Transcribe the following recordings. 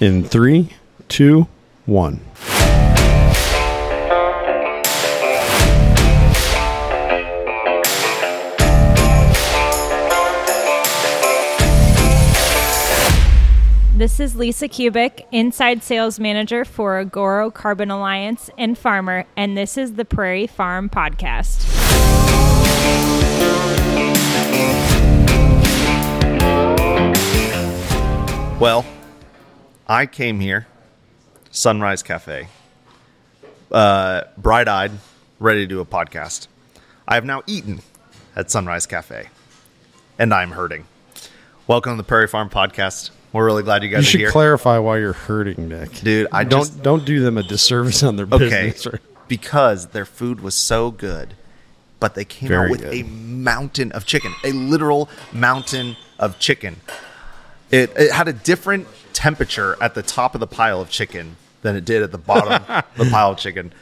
In three, two, one. This is Lisa Kubik, Inside Sales Manager for Agoro Carbon Alliance and Farmer, and this is the Prairie Farm Podcast. Well, I came here, Sunrise Cafe, uh, bright eyed, ready to do a podcast. I have now eaten at Sunrise Cafe, and I'm hurting. Welcome to the Prairie Farm Podcast. We're really glad you You guys are should here. clarify why you're hurting, Nick. Dude, I don't just- don't do them a disservice on their okay, business. because their food was so good, but they came Very out with good. a mountain of chicken, a literal mountain of chicken. It, it had a different temperature at the top of the pile of chicken than it did at the bottom of the pile of chicken.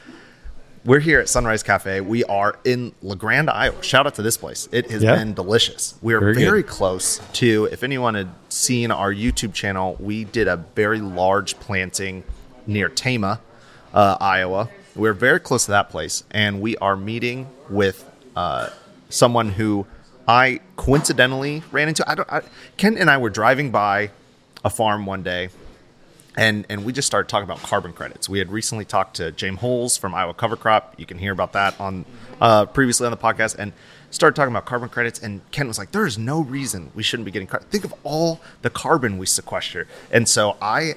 We're here at Sunrise Cafe. We are in Le Grand, Iowa. Shout out to this place. It has Yeah. been delicious. We are Very very, close to, if anyone had seen our YouTube channel, we did a very large planting near Tama, uh, Iowa. We're very close to that place, and we are meeting with uh, someone who I coincidentally ran into. I don't. I, Ken and I were driving by a farm one day, and and we just started talking about carbon credits. We had recently talked to James Holz from Iowa Cover Crop. You can hear about that on uh, previously on the podcast, and started talking about carbon credits. And Ken was like, "There is no reason we shouldn't be getting credit. Think of all the carbon we sequester." And so I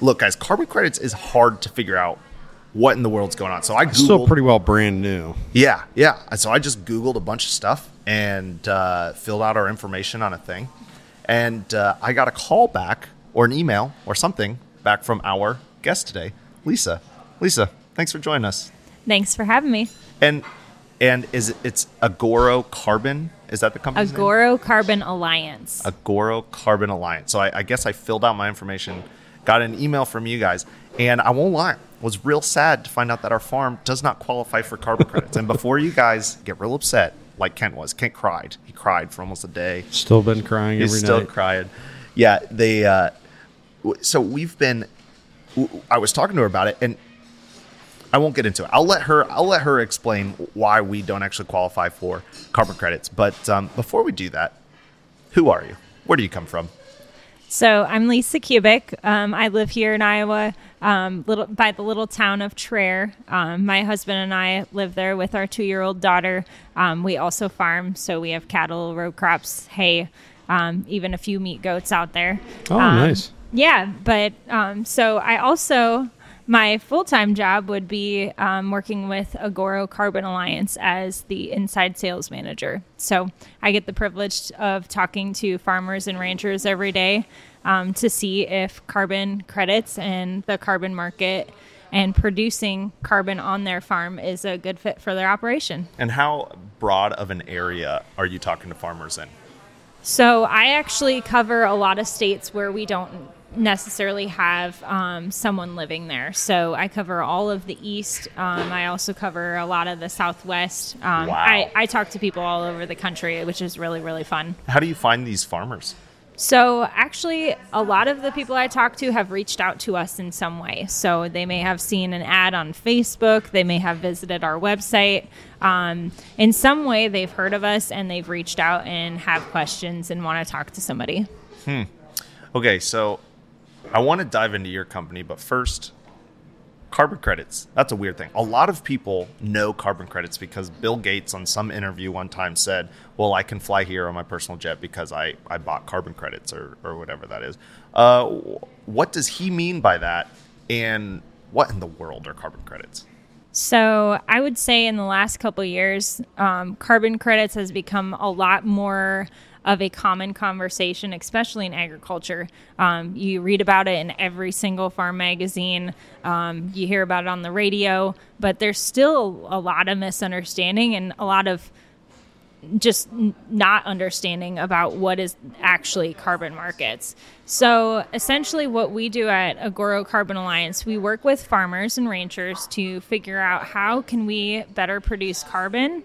look, guys, carbon credits is hard to figure out what in the world's going on. So I googled, Still pretty well brand new. yeah, yeah. So I just Googled a bunch of stuff and uh, filled out our information on a thing. And uh, I got a call back or an email or something back from our guest today, Lisa. Lisa, thanks for joining us. Thanks for having me. And and is it, it's Agoro Carbon? Is that the company? Agoro Carbon Alliance. Agoro Carbon Alliance. So I, I guess I filled out my information, got an email from you guys, and I won't lie, was real sad to find out that our farm does not qualify for carbon credits. and before you guys get real upset, like Kent was, Kent cried. He cried for almost a day. Still been crying He's still night. crying. Yeah, they. Uh, w- so we've been. w- I was talking to her about it, and I won't get into it. I'll let her. I'll let her explain why we don't actually qualify for carbon credits. But um, before we do that, who are you? Where do you come from? So I'm Lisa Kubik. Um, I live here in Iowa, um, little by the little town of Traer. Um, my husband and I live there with our two-year-old daughter. Um, we also farm, so we have cattle, row crops, hay, um, even a few meat goats out there. Oh, Um, nice. Yeah, but um, so I also my full time job would be um, working with Agoro Carbon Alliance as the inside sales manager. So I get the privilege of talking to farmers and ranchers every day um, to see if carbon credits and the carbon market and producing carbon on their farm is a good fit for their operation. And how broad of an area are you talking to farmers in? So I actually cover a lot of states where we don't necessarily have um, someone living there. So I cover all of the East. Um, I also cover a lot of the Southwest. Um, Wow. I, I talk to people all over the country, which is really, really fun. How do you find these farmers? So actually, a lot of the people I talk to have reached out to us in some way. So they may have seen an ad on Facebook, they may have visited our website. Um, in some way, they've heard of us and they've reached out and have questions and want to talk to somebody. Hmm. Okay, so I want to dive into your company, but first, carbon credits. That's a weird thing. A lot of people know carbon credits because Bill Gates, on some interview one time, said, Well, I can fly here on my personal jet because I, I bought carbon credits or, or whatever that is. Uh, what does he mean by that? And what in the world are carbon credits? So I would say in the last couple years, um, carbon credits has become a lot more of a common conversation, especially in agriculture. Um, you read about it in every single farm magazine. Um, you hear about it on the radio, but there's still a lot of misunderstanding and a lot of just not understanding about what is actually carbon markets. So essentially, what we do at Agoro Carbon Alliance, we work with farmers and ranchers to figure out how can we better produce carbon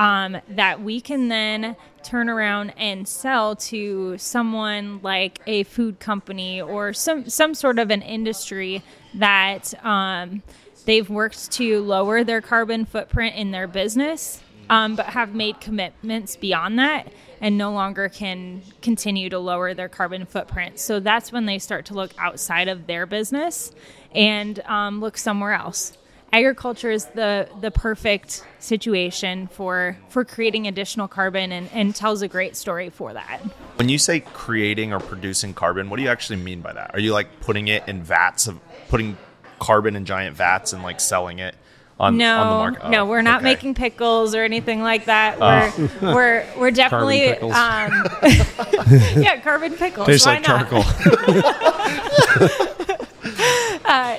um, that we can then turn around and sell to someone like a food company or some some sort of an industry that um, they've worked to lower their carbon footprint in their business, um, but have made commitments beyond that and no longer can continue to lower their carbon footprint. So that's when they start to look outside of their business and um, look somewhere else. Agriculture is the the perfect situation for for creating additional carbon and, and tells a great story for that. When you say creating or producing carbon, what do you actually mean by that? Are you like putting it in vats of putting carbon in giant vats and like selling it on, no, on the market? no, Oh, we're not okay. making pickles or anything like that. We're we're we're definitely pickles. um, yeah, carbon pickles. Tastes Why like not? charcoal.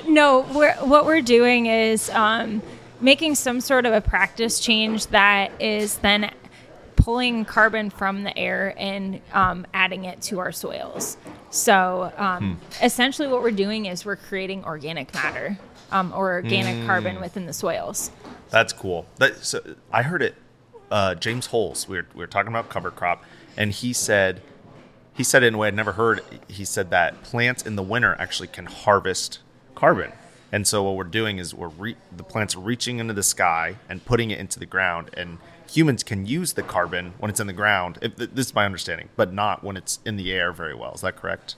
no, we're, what we're doing is um, making some sort of a practice change that is then pulling carbon from the air and um, adding it to our soils. So um, essentially, what we're doing is we're creating organic matter um, or organic carbon within the soils. That's cool. That, so I heard it. Uh, James Holz. We were, we were talking about cover crop, and he said he said it in a way I'd never heard. He said that plants in the winter actually can harvest carbon, and so what we're doing is we're re- the plants reaching into the sky and putting it into the ground, and humans can use the carbon when it's in the ground. If, this is my understanding, but not when it's in the air very well. Is that correct?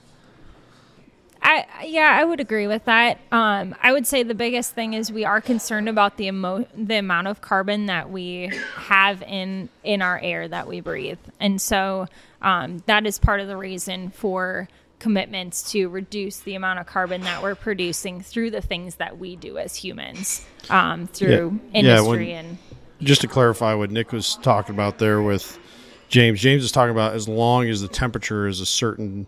I yeah, I would agree with that. Um, I would say the biggest thing is we are concerned about the emo- the amount of carbon that we have in in our air that we breathe, and so um, that is part of the reason for commitments to reduce the amount of carbon that we're producing through the things that we do as humans, um, through Yeah. Yeah, industry when- and Just to clarify what Nick was talking about there with James. James is talking about as long as the temperature is a certain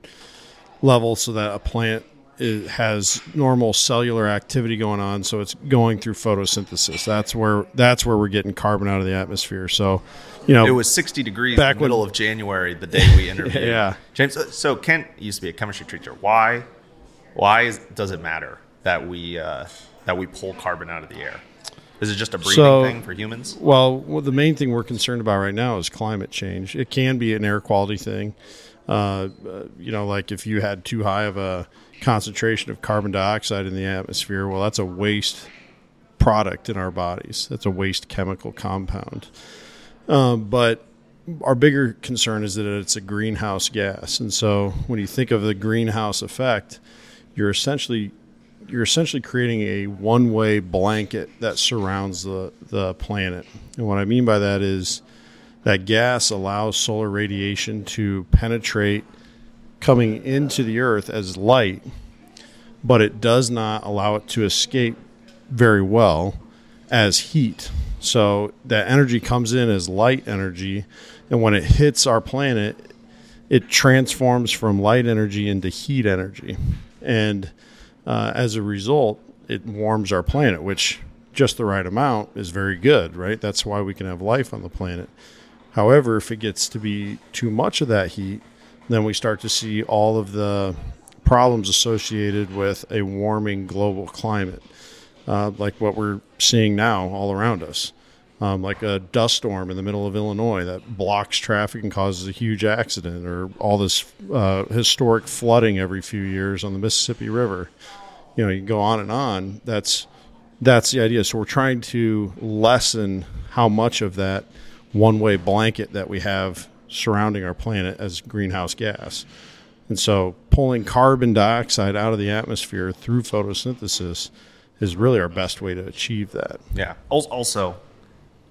level so that a plant is, has normal cellular activity going on so it's going through photosynthesis that's where that's where we're getting carbon out of the atmosphere so you know It was 60 degrees Back in the middle when- of January, the day we interviewed. Yeah. James, so- so Kent used to be a chemistry teacher. Why, why is, does it matter that we uh, that we pull carbon out of the air? Is it just a breathing So- thing for humans? Well, well, the main thing we're concerned about right now is climate change. It can be an air quality thing. Uh, uh, you know, like if you had too high of a concentration of carbon dioxide in the atmosphere, well, that's a waste product in our bodies. That's a waste chemical compound. Um, but our bigger concern is that it's a greenhouse gas, and so when you think of the greenhouse effect, you're essentially you're essentially creating a one-way blanket that surrounds the the planet. And what I mean by that is that gas allows solar radiation to penetrate coming into the earth as light, but it does not allow it to escape very well as heat. So that energy comes in as light energy, and when it hits our planet, it transforms from light energy into heat energy. And uh, as a result, it warms our planet, which just the right amount is very good, right? That's why we can have life on the planet. However, if it gets to be too much of that heat, then we start to see all of the problems associated with a warming global climate, uh, like what we're seeing now all around us. Um, like a dust storm in the middle of Illinois that blocks traffic and causes a huge accident, or all this uh, historic flooding every few years on the Mississippi River. You know, you can go on and on. That's that's the idea. So we're trying to lessen how much of that one-way blanket that we have surrounding our planet as greenhouse gas. And so pulling carbon dioxide out of the atmosphere through photosynthesis is really our best way to achieve that. Yeah. Also,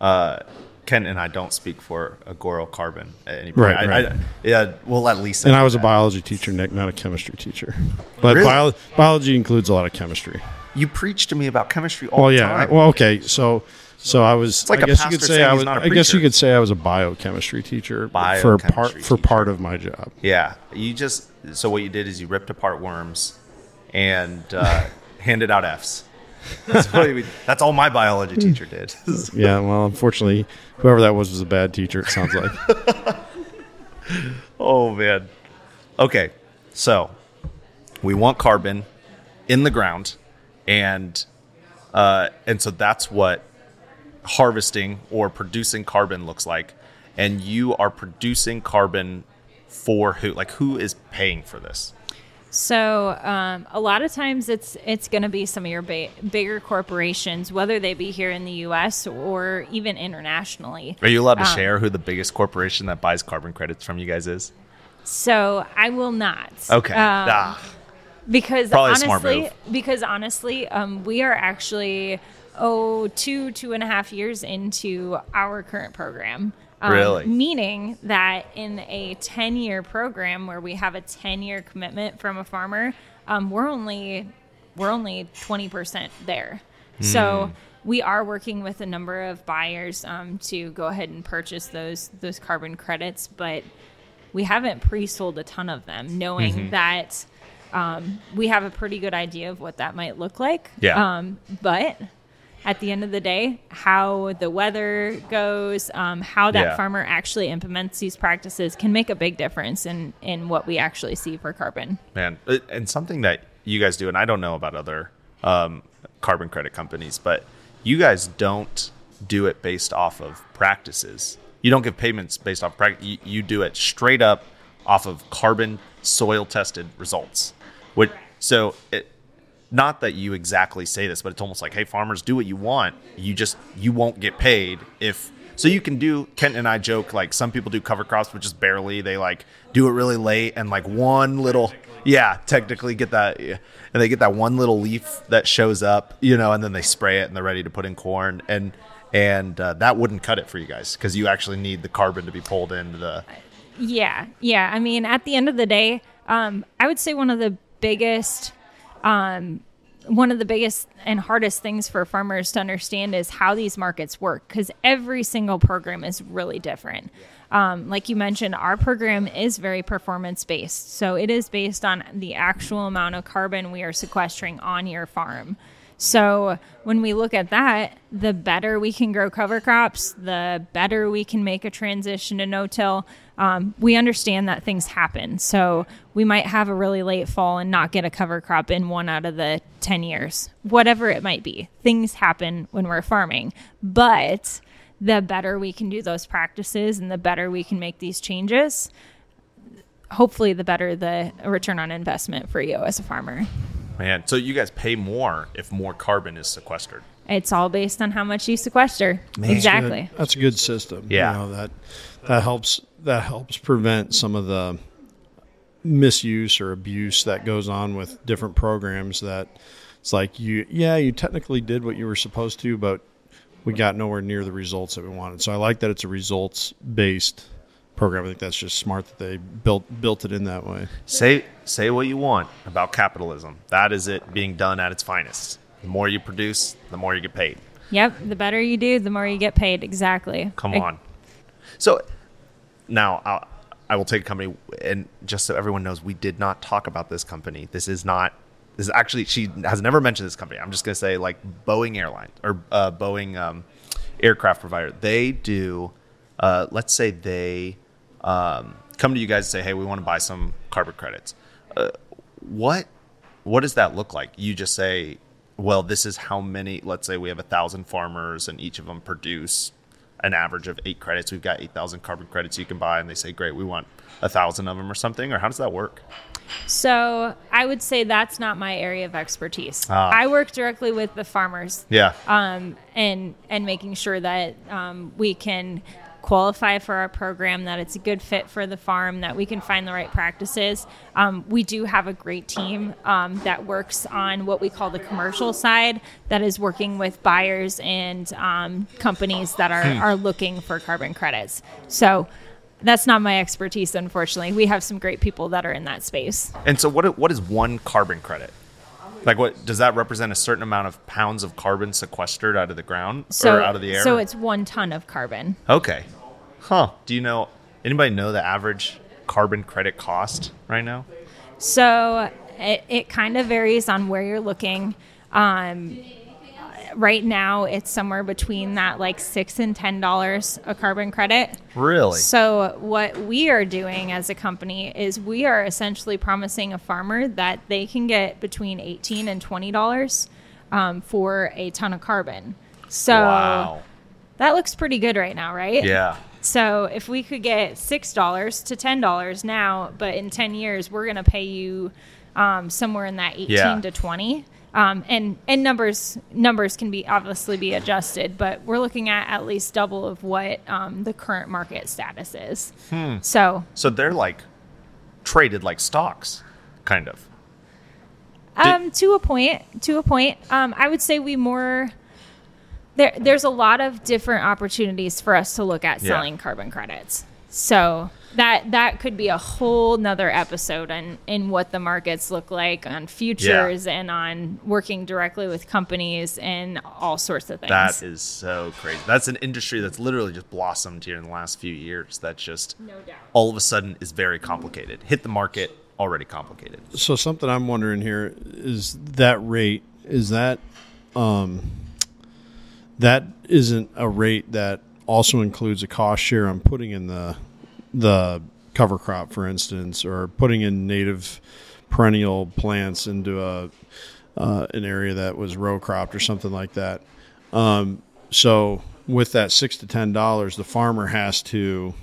uh, Kent and I don't speak for Agoro Carbon at any point. Right, right. I, yeah, we'll let Lisa. And I was a biology teacher, Nick, not a chemistry teacher. But Really? bio- biology includes a lot of chemistry. You preach to me about chemistry all Well, yeah. time. Well, okay. So, so I was. like I a guess you could say I was. I guess you could say I was a biochemistry teacher for part Biochemistry for teacher. part of my job. Yeah, you just so what you did is you ripped apart worms and uh, handed out Fs. That's, we, that's all my biology teacher did. Yeah. Well, unfortunately, whoever that was was a bad teacher. It sounds like. oh man. Okay, so we want carbon in the ground, and uh, and so that's what harvesting or producing carbon looks like, and you are producing carbon for who? Like, who is paying for this? So um, a lot of times it's it's going to be some of your ba- bigger corporations, whether they be here in the U.S. or even internationally. Are you allowed to Um, share who the biggest corporation that buys carbon credits from you guys is? So I will not. Okay. Um, ah, because Probably honestly, because honestly, um, we are actually oh two two and a half years into our current program. Um, Really? Meaning that in a ten year program where we have a ten year commitment from a farmer, um, we're only we're only twenty percent there. Hmm. So we are working with a number of buyers um, to go ahead and purchase those those carbon credits, but we haven't pre-sold a ton of them, knowing Mm-hmm. that um, we have a pretty good idea of what that might look like. Yeah. Um, but at the end of the day, how the weather goes, um, how that Yeah. farmer actually implements these practices can make a big difference in in what we actually see for carbon. man. Uh, And something that you guys do, and I don't know about other um, carbon credit companies, but you guys don't do it based off of practices. You don't give payments based off practice. You, you do it straight up off of carbon soil tested results. Which, so it, not that you exactly say this, but it's almost like, hey, farmers, do what you want. You just you won't get paid if. So you can do. Kent and I joke like some people do cover crops, which is barely. They like do it really late and like one little. Yeah, technically get that, and they get that one little leaf that shows up, you know, and then they spray it and they're ready to put in corn, and and uh, that wouldn't cut it for you guys because you actually need the carbon to be pulled into the. Yeah, yeah. I mean, at the end of the day, um, I would say one of the biggest, um, one of the biggest and hardest things for farmers to understand is how these markets work because every single program is really different. Um, like you mentioned, our program is very performance based, so it is based on the actual amount of carbon we are sequestering on your farm. So when we look at that, the better we can grow cover crops, the better we can make a transition to no-till. Um, we understand that things happen, so we might have a really late fall and not get a cover crop in one out of the ten years, whatever it might be. Things happen when we're farming, but the better we can do those practices and the better we can make these changes, hopefully, the better the return on investment for you as a farmer. Man, so you guys pay more if more carbon is sequestered. It's all based on how much you sequester. Man. exactly. Good. That's a good system. Yeah. You know, that that helps that helps prevent some of the misuse or abuse that goes on with different programs that it's like you yeah, you technically did what you were supposed to, but we got nowhere near the results that we wanted. So I like that it's a results based program. I think that's just smart that they built built it in that way. Say say what you want about capitalism. That is it being done at its finest. The more you produce, the more you get paid. Yep. The better you do, the more you get paid. Exactly. Come I- on. So now I'll, I will take a company, and just so everyone knows, we did not talk about this company. This is not. This is actually she has never mentioned this company. I'm just gonna say like Boeing Airlines or uh, Boeing um, aircraft provider. They do. Uh, let's say they um, come to you guys and say, "Hey, we want to buy some carbon credits." Uh, what what does that look like? You just say, "Well, this is how many." Let's say we have a thousand farmers, and each of them produce an average of eight credits. We've got eight thousand carbon credits you can buy, and they say, "Great, we want a thousand of them or something." Or how does that work? So I would say that's not my area of expertise. Ah. I work directly with the farmers. Yeah, um, and and making sure that um, we can qualify for our program, that it's a good fit for the farm, that we can find the right practices. Um, we do have a great team um, that works on what we call the commercial side, that is working with buyers and um, companies that are, are looking for carbon credits. So that's not my expertise, unfortunately. We have some great people that are in that space. And so, what what is one carbon credit? Like, what does that represent? A certain amount of pounds of carbon sequestered out of the ground So or out of the air? So it's one ton of carbon. okay, huh? Do you know anybody know the average carbon credit cost right now? So it, it kind of varies on where you're looking. Um, right now, it's somewhere between that like six and ten dollars a carbon credit. Really? So what we are doing as a company is we are essentially promising a farmer that they can get between eighteen and twenty dollars um, for a ton of carbon. So wow. That looks pretty good right now, right? Yeah. So if we could get six dollars to ten dollars now, but in ten years we're going to pay you um, somewhere in that eighteen Yeah. to twenty. Um, and and numbers numbers can be obviously be adjusted, but we're looking at at least double of what um, the current market status is. Hmm. So So they're like traded like stocks, kind of. Um, to a point, to a point. Um, I would say we more there. There's a lot of different opportunities for us to look at Yeah. selling carbon credits. So that that could be a whole nother episode in in what the markets look like on futures and on working directly with companies and all sorts of things. That is so crazy. That's an industry that's literally just blossomed here in the last few years. That just no doubt. all of a sudden is very complicated. Hit the market already complicated. So something I'm wondering here is that rate is that um that isn't a rate that also includes a cost share on putting in the the cover crop for instance or putting in native perennial plants into a uh, an area that was row cropped or something like that. Um, so with that six to ten dollars, the farmer has to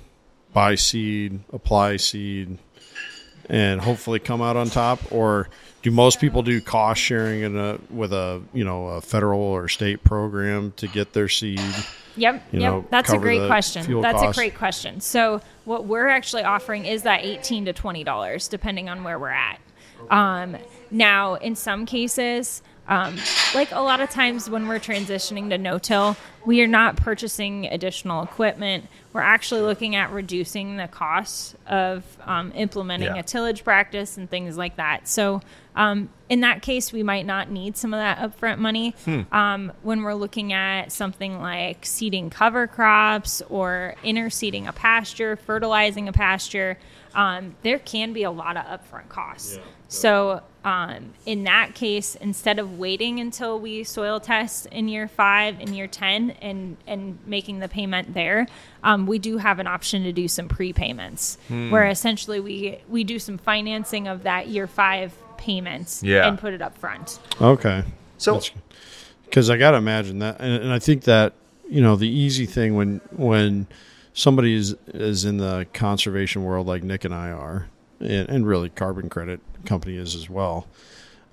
buy seed, apply seed, and hopefully come out on top or do most people do cost sharing in a with a you know a federal or state program to get their seed Yep, yep. know, That's a great question. That's costs? a great question. So what we're actually offering is that eighteen to twenty dollars, depending on where we're at. Um, now, in some cases, um, like a lot of times when we're transitioning to no-till, we are not purchasing additional equipment. We're actually looking at reducing the costs of um, implementing Yeah. a tillage practice and things like that. So, um, in that case, we might not need some of that upfront money. Um, when we're looking at something like seeding cover crops or interseeding a pasture, fertilizing a pasture, um, there can be a lot of upfront costs. So, um, in that case, instead of waiting until we soil test in year five and year 10 and, and making the payment there, um, we do have an option to do some prepayments where essentially we, we do some financing of that year five payments Yeah. and put it up front. okay So because i gotta imagine that and, and i think that you know the easy thing when when somebody is is in the conservation world like nick and i are and, and really carbon credit company is as well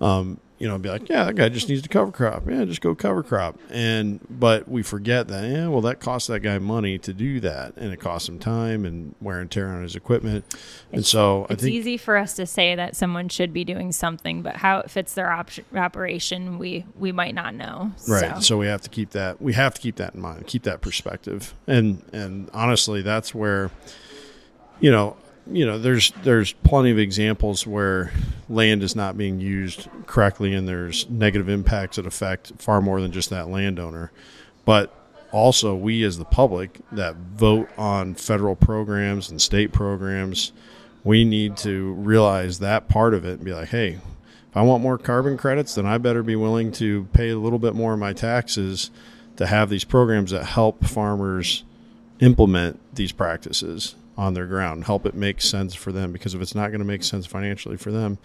um, you know, be like, yeah, that guy just needs to cover crop. Yeah, just go cover crop. And but we forget that, yeah, well, that costs that guy money to do that, and it costs him time and wear and tear on his equipment. and so I It's think easy for us to say that someone should be doing something, but how it fits their op- operation, we we might not know. Right. So. So. we have to keep that we have to keep that in mind, keep that perspective. And and honestly that's where you know, you know, there's there's plenty of examples where land is not being used correctly and there's negative impacts that affect far more than just that landowner. But also we as the public that vote on federal programs and state programs, we need to realize that part of it and be like, hey, if I want more carbon credits, then I better be willing to pay a little bit more of my taxes to have these programs that help farmers implement these practices on their ground, help it make sense for them. Because if it's not going to make sense financially for them,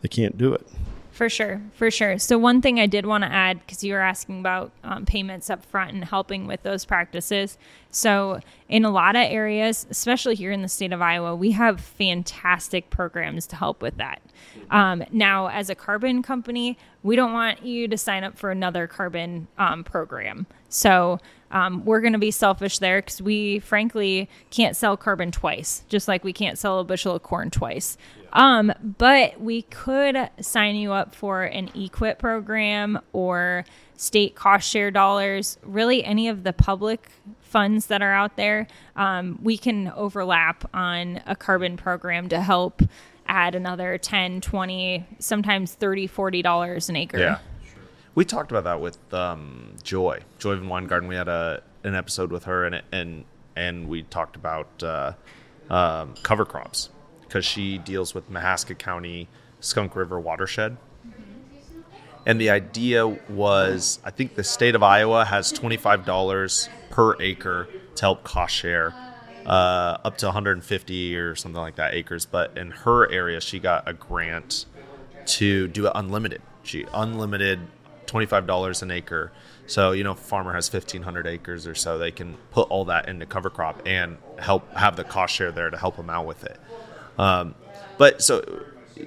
they can't do it. For sure, for sure. So one thing I did want to add because you were asking about um, payments up front and helping with those practices. So in a lot of areas, especially here in the state of Iowa, we have fantastic programs to help with that. Um, now, as a carbon company, we don't want you to sign up for another carbon um, program. So um, we're going to be selfish there because we, frankly, can't sell carbon twice, just like we can't sell a bushel of corn twice. Um, but we could sign you up for an EQIP program or state cost share dollars, really any of the public funds that are out there. Um, we can overlap on a carbon program to help add another 10, 20, sometimes 30, 40 dollars an acre. Yeah. We talked about that with um, Joy, Joy Van Weingarten. We had a an episode with her, and and and we talked about uh, um, cover crops because she deals with Mahaska County Skunk River watershed. And the idea was, I think the state of Iowa has twenty five dollars per acre to help cost share, uh, up to 150 or something like that acres. But in her area, she got a grant to do it unlimited. She unlimited twenty five dollars an acre. So you know, farmer has fifteen hundred acres or so. They can put all that into cover crop and help have the cost share there to help them out with it. Um, but so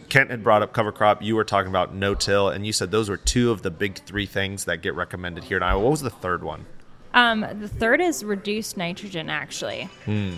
Kent had brought up cover crop. You were talking about no till, and you said those were two of the big three things that get recommended here in Iowa. What was the third one? Um, the third is reduced nitrogen, actually.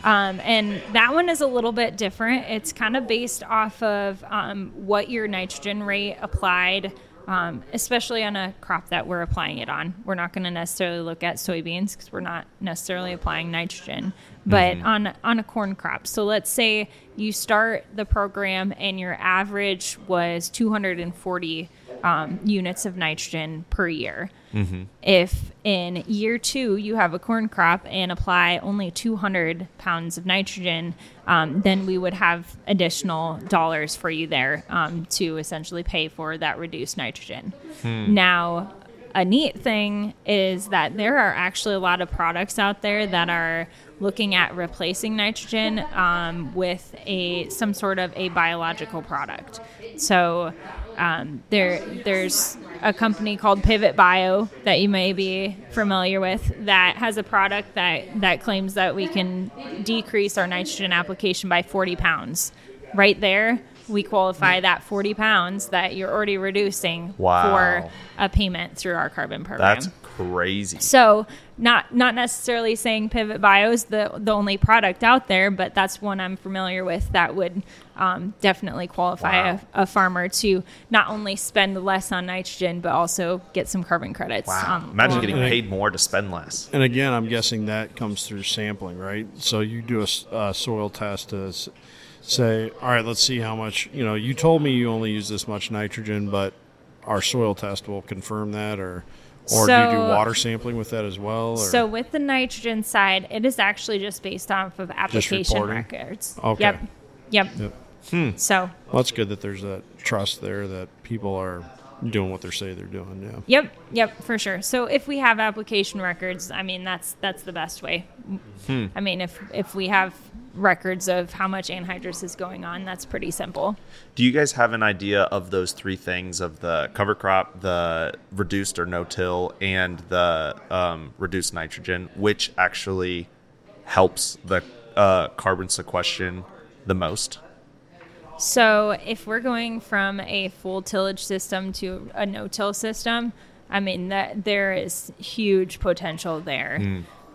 Um, and that one is a little bit different. It's kind of based off of um, what your nitrogen rate applied, um, especially on a crop that we're applying it on. We're not going to necessarily look at soybeans because we're not necessarily applying nitrogen, but on, on a corn crop. So let's say you start the program and your average was 240 um, units of nitrogen per year. If in year two you have a corn crop and apply only 200 pounds of nitrogen, um, then we would have additional dollars for you there um, to essentially pay for that reduced nitrogen. Now, a neat thing is that there are actually a lot of products out there that are looking at replacing nitrogen um, with a some sort of a biological product. So um, there there's a company called Pivot Bio that you may be familiar with that has a product that that claims that we can decrease our nitrogen application by 40 pounds. Right there, we qualify that 40 pounds that you're already reducing Wow. for a payment through our carbon program. That's crazy. So not not necessarily saying Pivot Bio is the the only product out there, but that's one I'm familiar with that would um, definitely qualify Wow. a, a farmer to not only spend less on nitrogen but also get some carbon credits. Wow. um, Imagine along getting the way. paid more to spend less. And again, I'm guessing that comes through sampling, right? So you do a soil test to s- say, all right, let's see how much. You know, you told me you only use this much nitrogen, but our soil test will confirm that, or or do you do water sampling with that as well? Or? So with the nitrogen side, it is actually just based off of application records. Okay. Yep. Yep. Yep. Hmm. So well, it's good that there's that trust there that people are doing what they say they're doing. Yeah. Yep, yep, for sure. So if we have application records, I mean that's that's the best way. Hmm. I mean if if we have records of how much anhydrous is going on, that's pretty simple. Do you guys have an idea of those three things of the cover crop, the reduced or no till, and the um, reduced nitrogen, which actually helps the uh, carbon sequestration the most? So if we're going from a full tillage system to a no-till system, I mean that there is huge potential there.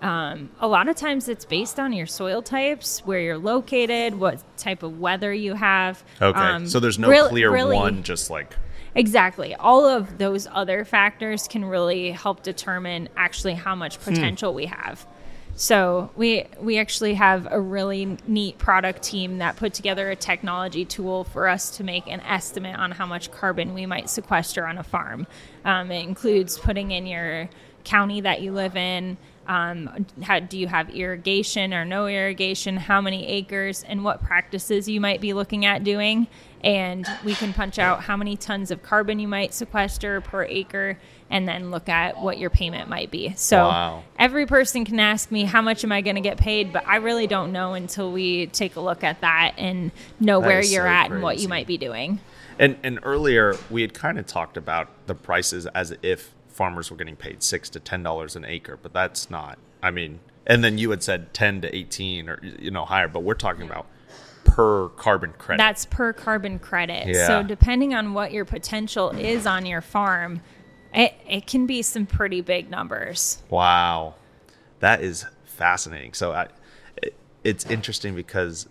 Um, a lot of times it's based on your soil types, where you're located, what type of weather you have. Okay, Um, so there's no real- clear really- one, just like Exactly. All of those other factors can really help determine actually how much potential we have. So we we actually have a really neat product team that put together a technology tool for us to make an estimate on how much carbon we might sequester on a farm. Um, it includes putting in your county that you live in. Um, how, do you have irrigation or no irrigation? How many acres and what practices you might be looking at doing? And we can punch out how many tons of carbon you might sequester per acre and then look at what your payment might be. So Wow. every person can ask me, how much am I going to get paid? But I really don't know until we take a look at that and know That where you're so at and what you might be doing. And and earlier we had kind of talked about the prices as if farmers were getting paid six to ten dollars an acre, but that's not. I mean, and then you had said ten to eighteen or you know higher, but we're talking about per carbon credit. That's per carbon credit. Yeah. So depending on what your potential is on your farm, it, it can be some pretty big numbers. wow, that is fascinating. So I, it, it's interesting because,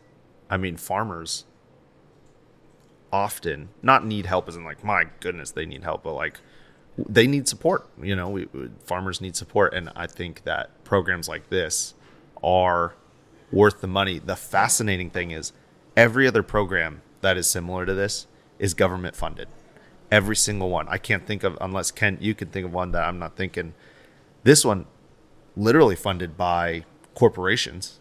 I mean, farmers often not need help as in like my goodness they need help, but like they need support. You know, we, farmers need support, and I think that programs like this are worth the money. The fascinating thing is every other program that is similar to this is government funded. Every single one. I can't think of unless Ken, you can think of one that I'm not thinking. This one, literally funded by corporations.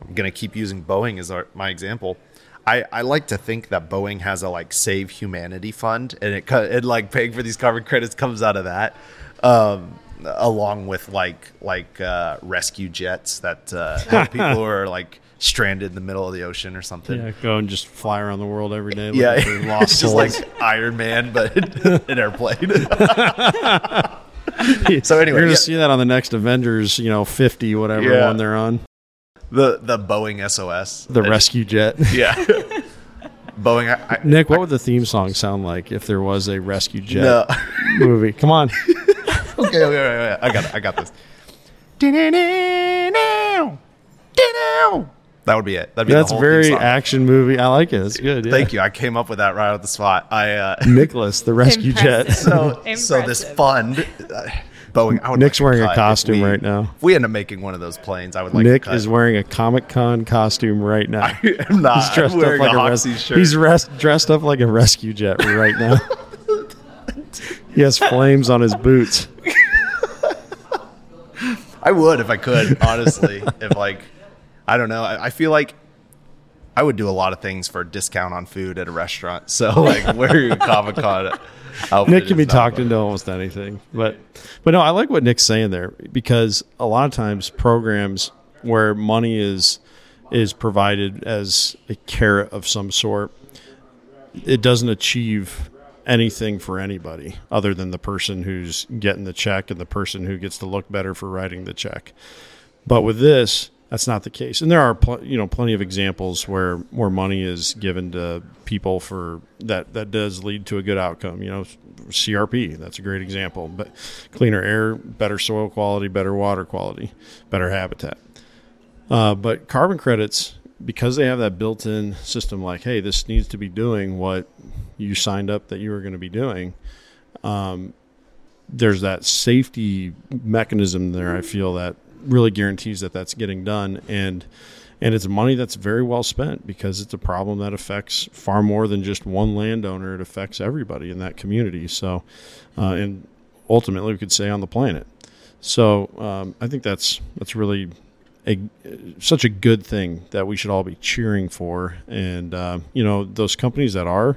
I'm gonna keep using Boeing as our, my example. I, I like to think that Boeing has a like Save Humanity fund, and it it like paying for these carbon credits comes out of that, um, along with like like uh, rescue jets that uh, help people who are like stranded in the middle of the ocean or something. Yeah, go and just fly around the world every day. Yeah, for lost just like Iron Man, but an airplane. so anyway, you're gonna yeah. see that on the next Avengers, you know, 50, whatever Yeah. one they're on, the the Boeing SOS, the rescue jet. Yeah, Boeing. I, I, Nick, what would the theme song sound like if there was a rescue jet no. movie? Come on. okay, okay, okay, I got it. I got this. That would be it. That'd be That's very action movie. I like it. It's good. Yeah. Thank you. I came up with that right off the spot. I uh, Nicholas, the rescue jet. Impressive. so so this fund. Uh, Boeing. I would Nick's like wearing a costume we- right now. If we end up making one of those planes, I would like. Nick is wearing a Comic Con costume right now. I'm not. He's dressed up like a a, res- shirt. He's res- dressed up like a rescue jet right now. he has flames on his boots. I would if I could, honestly. if like, I don't know. I, I feel like I would do a lot of things for a discount on food at a restaurant. So like, wearing a Comic Con. Nick can be talked into almost anything, but but no, I like what Nick's saying there because a lot of times programs where money is is provided as a carrot of some sort, it doesn't achieve anything for anybody other than the person who's getting the check and the person who gets to look better for writing the check. But with this, that's not the case, and there are pl- you know plenty of examples where where money is given to people for that that does lead to a good outcome. You know, CRP that's a great example. But cleaner air, better soil quality, better water quality, better habitat. Uh, but carbon credits, because they have that built-in system, like, hey, this needs to be doing what you signed up that you were going to be doing. Um, there's that safety mechanism there. I feel that really guarantees that that's getting done, and and it's money that's very well spent because it's a problem that affects far more than just one landowner. It affects everybody in that community. So, uh, and ultimately, we could say on the planet. So, um, I think that's that's really a such a good thing that we should all be cheering for. And uh, you know, those companies that are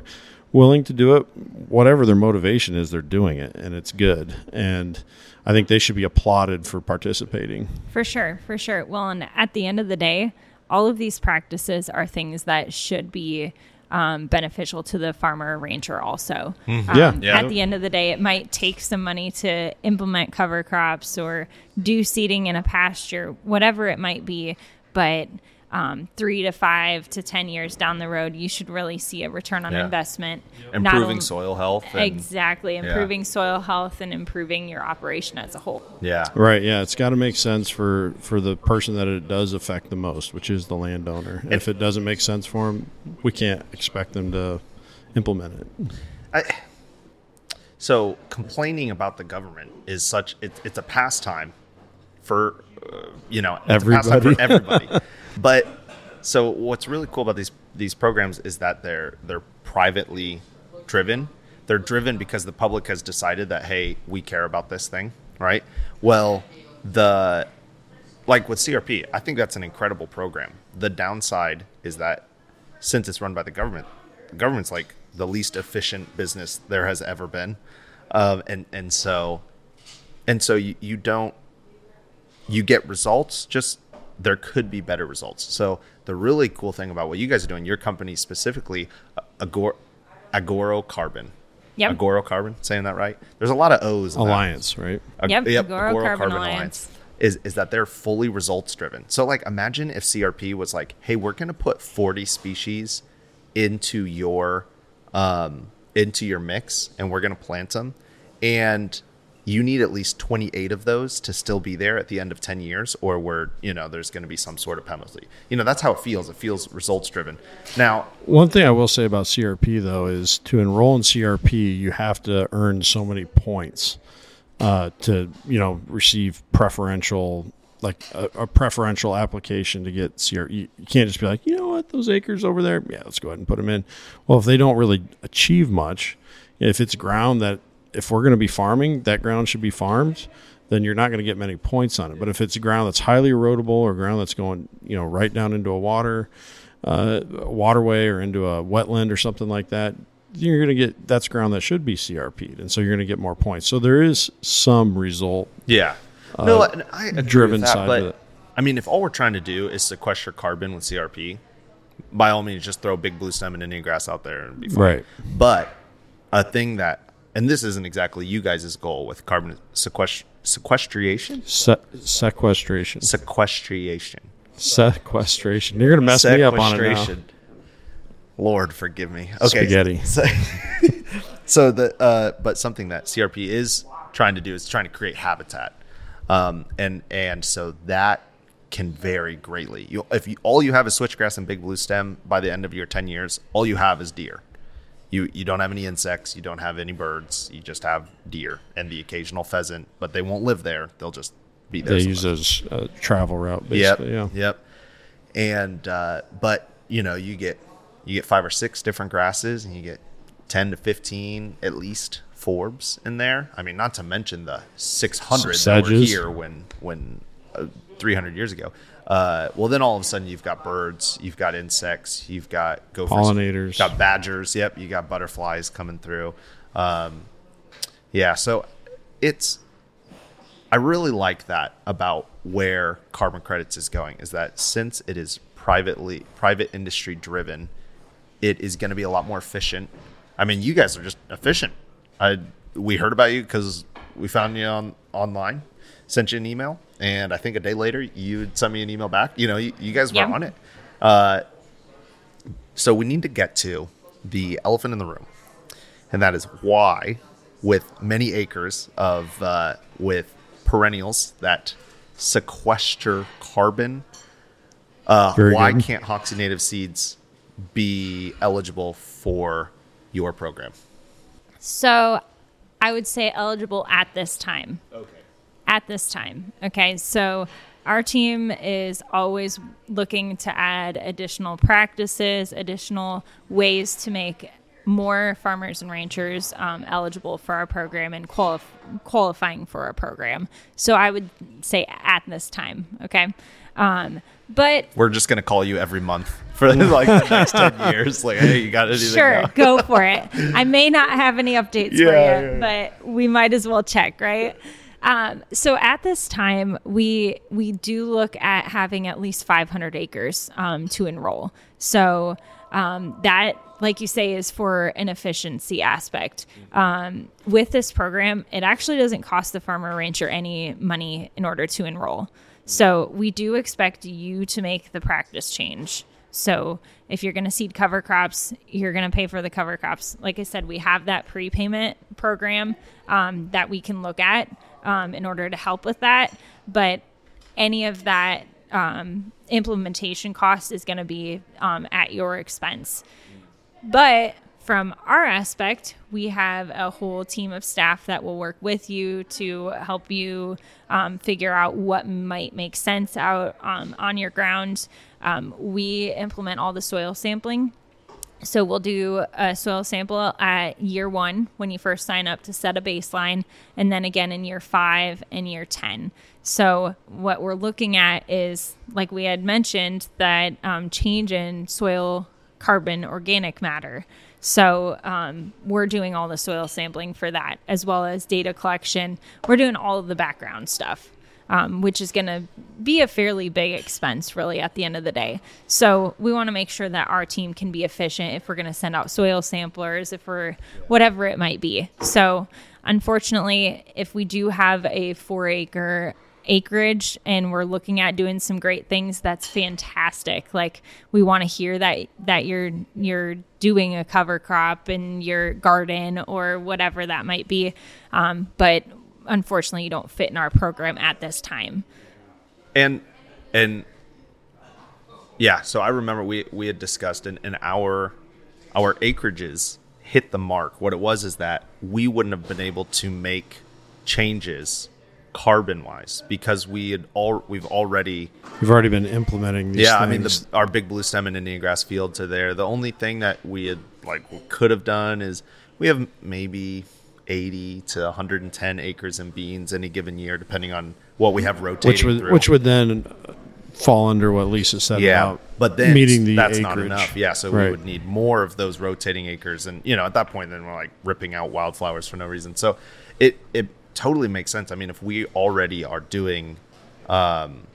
willing to do it, whatever their motivation is, they're doing it, and it's good. And I think they should be applauded for participating. For sure, for sure. Well, and at the end of the day, all of these practices are things that should be um, beneficial to the farmer or rancher also. Um, Yeah. Yeah. At the end of the day, it might take some money to implement cover crops or do seeding in a pasture, whatever it might be. But um, three to five to 10 years down the road, you should really see a return on Yeah. investment. Not improving on- soil health. And, Exactly. Improving soil health and improving your operation as a whole. Yeah. Right? Yeah, it's got to make sense for for the person that it does affect the most, which is the landowner. And if it doesn't make sense for them, we can't expect them to implement it. I, so complaining about the government is such it, it's a pastime for uh, you know it's a pastime for everybody. but so what's really cool about these these programs is that they're they're privately driven. They're driven because the public has decided that hey, we care about this thing, right? Well, the like with CRP, I think that's an incredible program. The downside is that since it's run by the government, the government's like the least efficient business there has ever been, um, and and so and so you, you don't you get results just there could be better results so the really cool thing about what you guys are doing your company specifically uh, Agor- agoro carbon Yep. agoro carbon saying that right there's a lot of o's in that. Alliance, right? Ag- Yep, Agoro Carbon Alliance. is is that they're fully results driven. So like imagine if CRP was like, "Hey, we're going to put 40 species into your um into your mix and we're going to plant them and you need at least 28 of those to still be there at the end of 10 years or we're, you know, there's going to be some sort of penalty. You know, that's how it feels. It feels results driven. Now, One thing I will say about CRP though is to enroll in CRP, you have to earn so many points uh, to you know receive preferential like a, a preferential application to get CRP. You can't just be like, you know what, those acres over there, yeah, let's go ahead and put them in. Well, if they don't really achieve much, if it's ground that if we're going to be farming, that ground should be farmed. Then you're not going to get many points on it. But if it's ground that's highly erodible or ground that's going, you know, right down into a water, uh, waterway or into a wetland or something like that, you're going to get that's ground that should be CRP'd, and so you're going to get more points. So there is some result yeah. no, and I agree driven with that, side but of it. I mean, if all we're trying to do is sequester carbon with CRP, by all means, just throw big blue stem and Indian grass out there and be fine. Right. But a thing that, and this isn't exactly you guys' goal with carbon sequest- sequestration, Se- sequestration. sequestration, Sequestration. You're gonna mess me up on it now. Sequestration. Lord forgive me. Okay. Spaghetti. So, so the uh, but something that CRP is trying to do is trying to create habitat, um, and and so that can vary greatly. You if you, all you have is switchgrass and big blue stem by the end of your ten years, all you have is deer. You you don't have any insects, you don't have any birds, you just have deer and the occasional pheasant, but they won't live there. They'll just be there. They somewhere. use as a travel route, Yep. Yeah. Yep. And uh, but you know you get you get five or six different grasses, and you get ten to fifteen at least forbs in there. I mean, not to mention the six hundred that were here when when uh, three hundred years ago. Uh, well, then all of a sudden you've got birds, you've got insects, you've got gophers, Pollinators. You've got badgers. Yep, you got butterflies coming through. Um, yeah, so it's I really like that about where carbon credits is going is that since it is privately private industry driven, it is going to be a lot more efficient. I mean, you guys are just efficient. I we heard about you because we found you on online, sent you an email, and I think a day later you'd send me an email back. You know, you, you guys were Yeah. on it. Uh, so we need to get to the elephant in the room, and that is why, with many acres of uh, with perennials that sequester carbon, uh, why good. can't Hoksey Native Seeds be eligible for your program? So I would say eligible at this time. Okay. At this time. Okay. So our team is always looking to add additional practices, additional ways to make more farmers and ranchers um, eligible for our program and qualif- qualifying for our program. So I would say at this time. Okay. Um, but We're just gonna call you every month for like the next ten years. Like, hey, you got anything? Sure, now? go for it. I may not have any updates for you, Yeah, yeah, yeah. but we might as well check, right? Um, so at this time, we we do look at having at least 500 acres um, to enroll. So um, that, like you say, is for an efficiency aspect. Um, with this program, it actually doesn't cost the farmer rancher any money in order to enroll. So we do expect you to make the practice change. So if you're going to seed cover crops, you're going to pay for the cover crops. Like I said, we have that prepayment program um, that we can look at um, in order to help with that. But any of that um, implementation cost is going to be um, at your expense. But from our aspect, we have a whole team of staff that will work with you to help you um, figure out what might make sense out um, on your ground. Um, we implement all the soil sampling. So we'll do a soil sample at year one when you first sign up to set a baseline, and then again in year five and year 10. So what we're looking at is, like we had mentioned, that um, change in soil carbon organic matter. So um, we're doing all the soil sampling for that, as well as data collection. We're doing all of the background stuff, um, which is going to be a fairly big expense, really, at the end of the day. So we want to make sure that our team can be efficient if we're going to send out soil samplers, if we're whatever it might be. So unfortunately, if we do have a four acre acreage and we're looking at doing some great things that's fantastic like we want to hear that that you're you're doing a cover crop in your garden or whatever that might be um, but unfortunately you don't fit in our program at this time. And and yeah so i remember we we had discussed in, in our our acreages hit the mark. What it was is that we wouldn't have been able to make changes carbon wise because we had all we've already We've already been implementing these yeah i mean the, our big blue stem and indian grass fields are there. The only thing that we had like could have done is we have maybe 80 to 110 acres in beans any given year depending on what we have rotating which would through. which would then fall under what Lisa said yeah about but then meeting the that's acreage. not enough yeah so we would need more of those rotating acres and you know at that point then we're like ripping out wildflowers for no reason so it it totally makes sense i mean if we already are doing um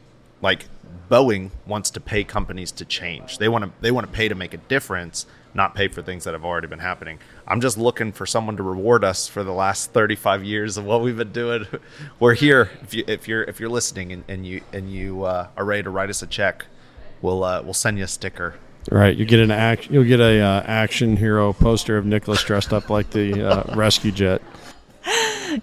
like Boeing wants to pay companies to change. They want to they want to pay to make a difference, not pay for things that have already been happening. I'm just looking for someone to reward us for the last 35 years of what we've been doing. We're here. If you if you're if you're listening and, and you and you uh, are ready to write us a check, we'll uh, we'll send you a sticker. Right, you get an act. You'll get a uh, action hero poster of Nicholas dressed up like the uh, rescue jet.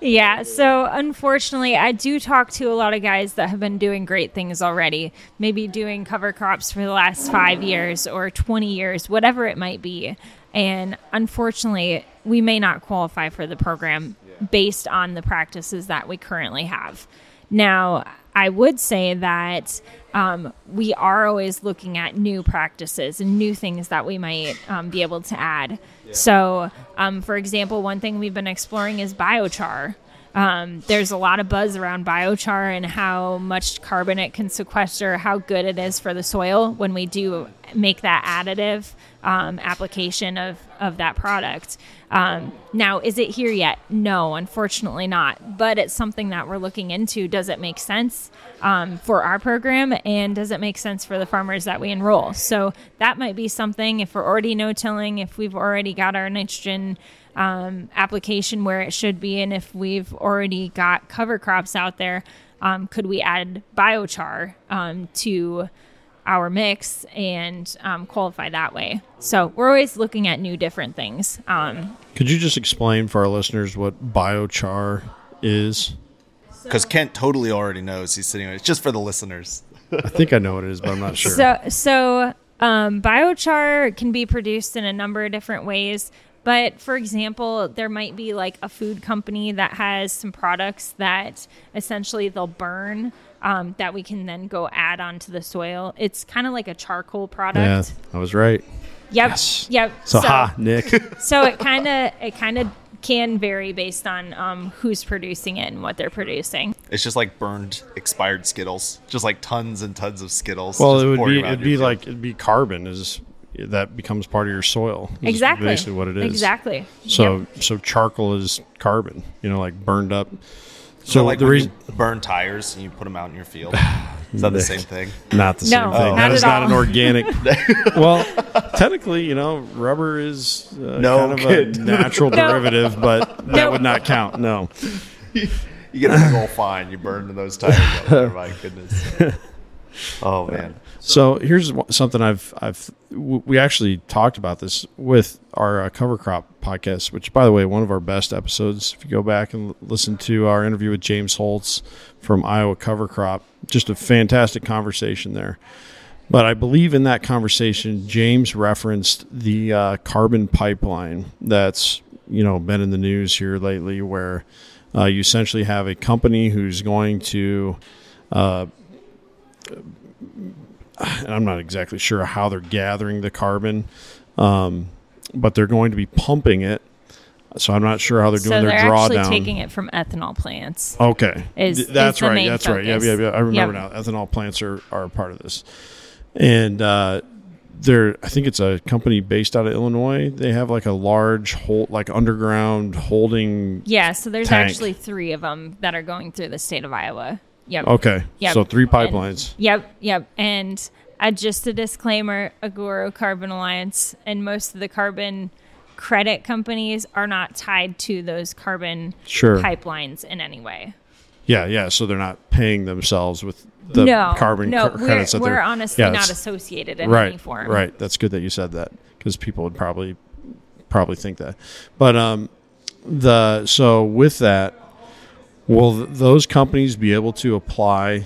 Yeah, so unfortunately, I do talk to a lot of guys that have been doing great things already. Maybe doing cover crops for the last five years or 20 years, whatever it might be. And unfortunately, we may not qualify for the program based on the practices that we currently have. Now, I would say that um, we are always looking at new practices and new things that we might um, be able to add. So, um, for example, one thing we've been exploring is biochar. Um, there's a lot of buzz around biochar and how much carbon it can sequester, how good it is for the soil when we do make that additive um, application of, of that product. Um, now, is it here yet? No, unfortunately not. But it's something that we're looking into. Does it make sense um, for our program? And does it make sense for the farmers that we enroll? So that might be something if we're already no tilling, if we've already got our nitrogen um, application where it should be, and if we've already got cover crops out there, um, could we add biochar um, to our mix and um, qualify that way? So we're always looking at new different things. Um, Could you just explain for our listeners what biochar is? Because Kent totally already knows. He's sitting. It's just for the listeners. I think I know what it is, but I'm not sure. So, so um, biochar can be produced in a number of different ways. But for example, there might be like a food company that has some products that essentially they'll burn um, that we can then go add onto the soil. It's kind of like a charcoal product. yeah. I was right. Yep. Yes. Yep. So, ha, Nick. so it kind of it kind of can vary based on um, who's producing it and what they're producing. It's just like burned, expired Skittles. Just like tons and tons of Skittles. well, it would be it'd be field. like it'd be carbon is that becomes part of your soil. is Exactly. basically what it is. Exactly. So Yep. so charcoal is carbon. You know, like burned up. So, So like the when reason you burn tires and you put them out in your field. Is that the same thing? Not the No, same thing. not that is not an organic. well, technically, you know, rubber is uh, No kind of kid. a natural No. derivative, but that No. would not count. No. You get a big old fine. You burn those tires out there. My goodness. Oh man. So here's something I've I've we actually talked about this with our uh, cover crop podcast, which by the way, one of our best episodes. If you go back and listen to our interview with James Holz from Iowa Cover Crop, just a fantastic conversation there. But I believe in that conversation, James referenced the uh, carbon pipeline that's you know been in the news here lately, where uh, you essentially have a company who's going to uh, and I'm not exactly sure how they're gathering the carbon, um, but they're going to be pumping it. So I'm not sure how they're doing so their they're actually drawdown. taking it from ethanol plants. okay, is- that's is right. That's right. Yeah, yeah, yeah. I remember Yep. now. Ethanol plants are, are part of this, and uh, they're. I think it's a company based out of Illinois. They have like a large hold, like underground holding. Yeah, so there's Tank. actually three of them that are going through the state of Iowa. Yep. Okay, Yep. so three And- pipelines. Yep, yep. And uh, just a disclaimer Agoro Carbon Alliance and most of the carbon credit companies are not tied to those carbon Sure. pipelines in any way. Yeah, yeah. So they're not paying themselves with the no, carbon no, cr- we're, credits that we're they're honestly Yeah, not associated in right, any form. Right. That's good that you said that because people would probably probably think that. But um, the so with that, will those companies be able to apply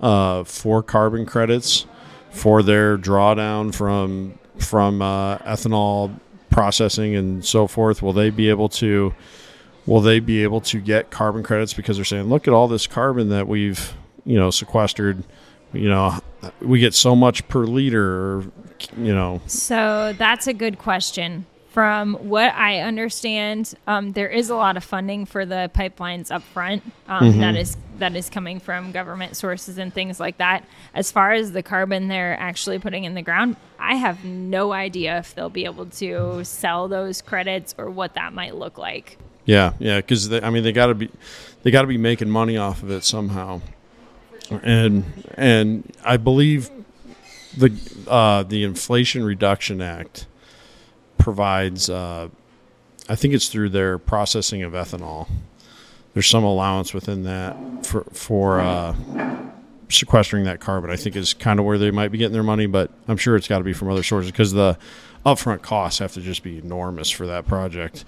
uh, for carbon credits for their drawdown from from uh, ethanol processing and so forth? Will they be able to? Will they be able to get carbon credits because they're saying, look at all this carbon that we've you know sequestered you know we get so much per liter you know So that's a good question. From what I understand, um, there is a lot of funding for the pipelines up front um, Mm-hmm. that is that is coming from government sources and things like that. As far as the carbon they're actually putting in the ground, I have no idea if they'll be able to sell those credits or what that might look like. yeah yeah because i mean they got to be they got to be making money off of it somehow and and I believe the uh, the Inflation Reduction Act provides. Uh, I think it's through their processing of ethanol. There's some allowance within that for for uh, sequestering that carbon. I think is kind of where they might be getting their money, but I'm sure it's got to be from other sources because the upfront costs have to just be enormous for that project.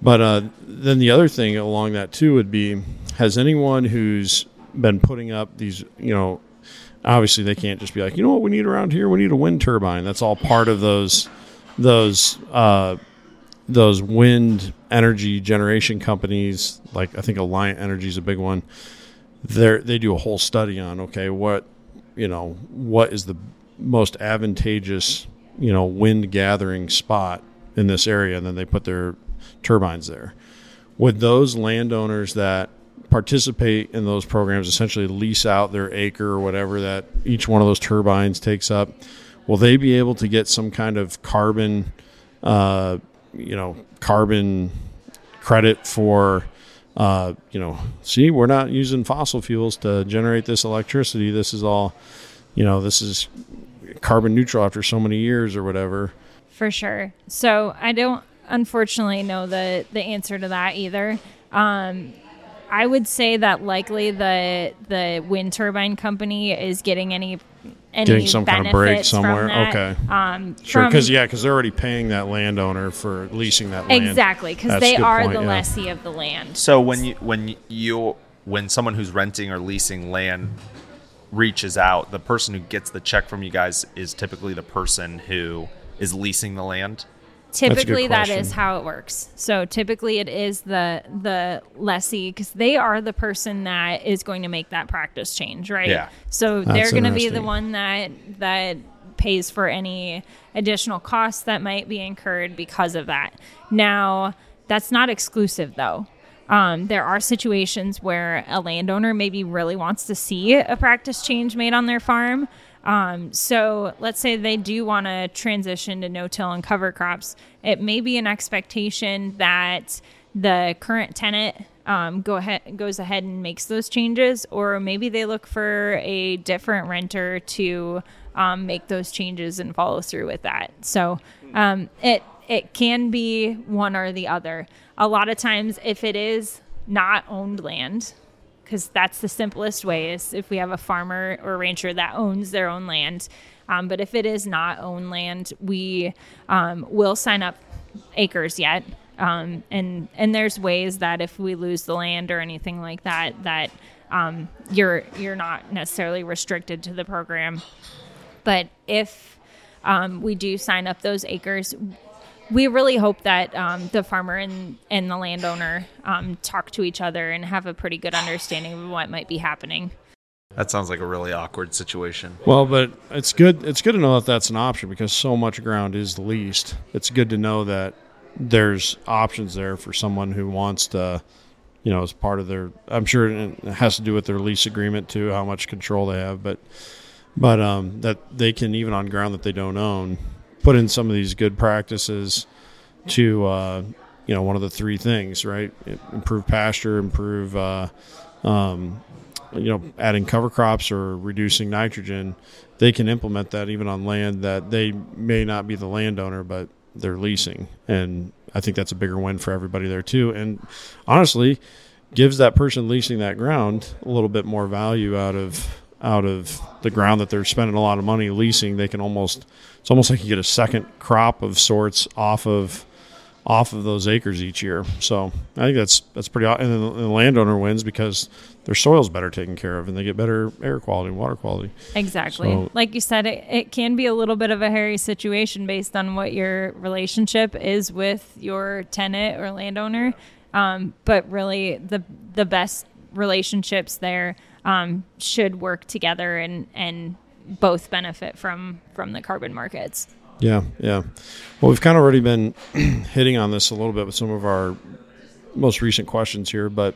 But uh, then the other thing along that too would be: Has anyone who's been putting up these, you know, obviously they can't just be like, you know what we need around here? We need a wind turbine. That's all part of those those uh, those wind energy generation companies. Like I think Alliant Energy is a big one. They they do a whole study on okay what you know what is the most advantageous you know wind gathering spot in this area, and then they put their turbines there. Would those landowners that participate in those programs essentially lease out their acre or whatever that each one of those turbines takes up? Will they be able to get some kind of carbon, uh, you know, carbon credit for? Uh, you know, see, we're not using fossil fuels to generate this electricity. This is all, you know, this is carbon neutral after so many years or whatever. For sure. So I don't unfortunately know the the answer to that either. Um, I would say that likely the the wind turbine company is getting any any Getting some kind of break somewhere. that. Okay. Um, Sure, because yeah, because they're already paying that landowner for leasing that land. exactly because they are point, the yeah. lessee of the land. So when you when you when someone who's renting or leasing land reaches out, the person who gets the check from you guys is typically the person who is leasing the land. Typically, that is how it works. So typically, it is the the lessee because they are the person that is going to make that practice change, right? Yeah. So That's they're going to be the one that that pays for any additional costs that might be incurred because of that. Now, that's not exclusive though. Um, there are situations where a landowner maybe really wants to see a practice change made on their farm. Um, so let's say they do want to transition to no-till and cover crops. It may be an expectation that the current tenant um, go ahead goes ahead and makes those changes, or maybe they look for a different renter to um, make those changes and follow through with that. So um, it it can be one or the other. A lot of times, if it is not owned land, because that's the simplest way is if we have a farmer or rancher that owns their own land. Um, but if it is not owned land, we um, will sign up acres yet. Um, and and there's ways that if we lose the land or anything like that, that um, you're you're not necessarily restricted to the program. But if um, we do sign up those acres, we really hope that um, the farmer and, and the landowner um, talk to each other and have a pretty good understanding of what might be happening. That sounds like a really awkward situation. Well, but it's good. It's good to know that that's an option because so much ground is leased. It's good to know that there's options there for someone who wants to, you know, as part of their. I'm sure it has to do with their lease agreement too, how much control they have, but but um, that they can even on ground that they don't own, put in some of these good practices to, uh, you know, one of the three things, right? Improve pasture, improve. Uh, um, you know, adding cover crops or reducing nitrogen, they can implement that even on land that they may not be the landowner, but they're leasing. And I think that's a bigger win for everybody there too. And honestly, gives that person leasing that ground a little bit more value out of out of the ground that they're spending a lot of money leasing. They can almost it's almost like you get a second crop of sorts off of off of those acres each year. So I think that's that's pretty. And then the, the landowner wins because their soil's better taken care of, and they get better air quality and water quality. Exactly. So- like you said, it, it can be a little bit of a hairy situation based on what your relationship is with your tenant or landowner. Um, but really, the the best relationships there um, should work together and and both benefit from from the carbon markets. Yeah, yeah. Well, we've kind of already been hitting on this a little bit with some of our most recent questions here, but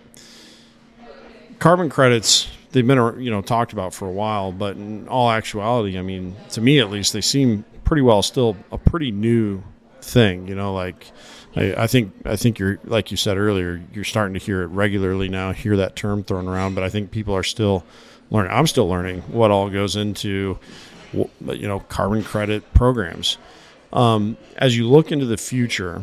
carbon credits they've been you know talked about for a while, but in all actuality, I mean, to me at least, they seem pretty well still a pretty new thing. You know, like I, I think I think you're like you said earlier, you're starting to hear it regularly now, hear that term thrown around, but I think people are still learning. I'm still learning what all goes into, you know, carbon credit programs. Um, as you look into the future,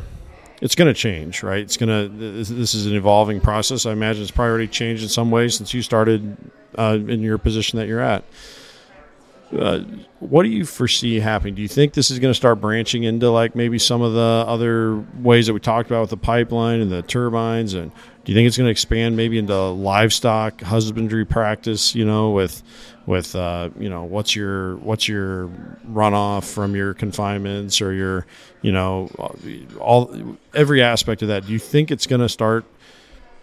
it's going to change, right? It's going to. This is an evolving process. I imagine it's probably already changed in some ways since you started uh, in your position that you're at. Uh, what do you foresee happening? Do you think this is going to start branching into like maybe some of the other ways that we talked about with the pipeline and the turbines? And do you think it's going to expand maybe into livestock husbandry practice? You know, with with uh, you know what's your what's your runoff from your confinements or your you know all every aspect of that. Do you think it's going to start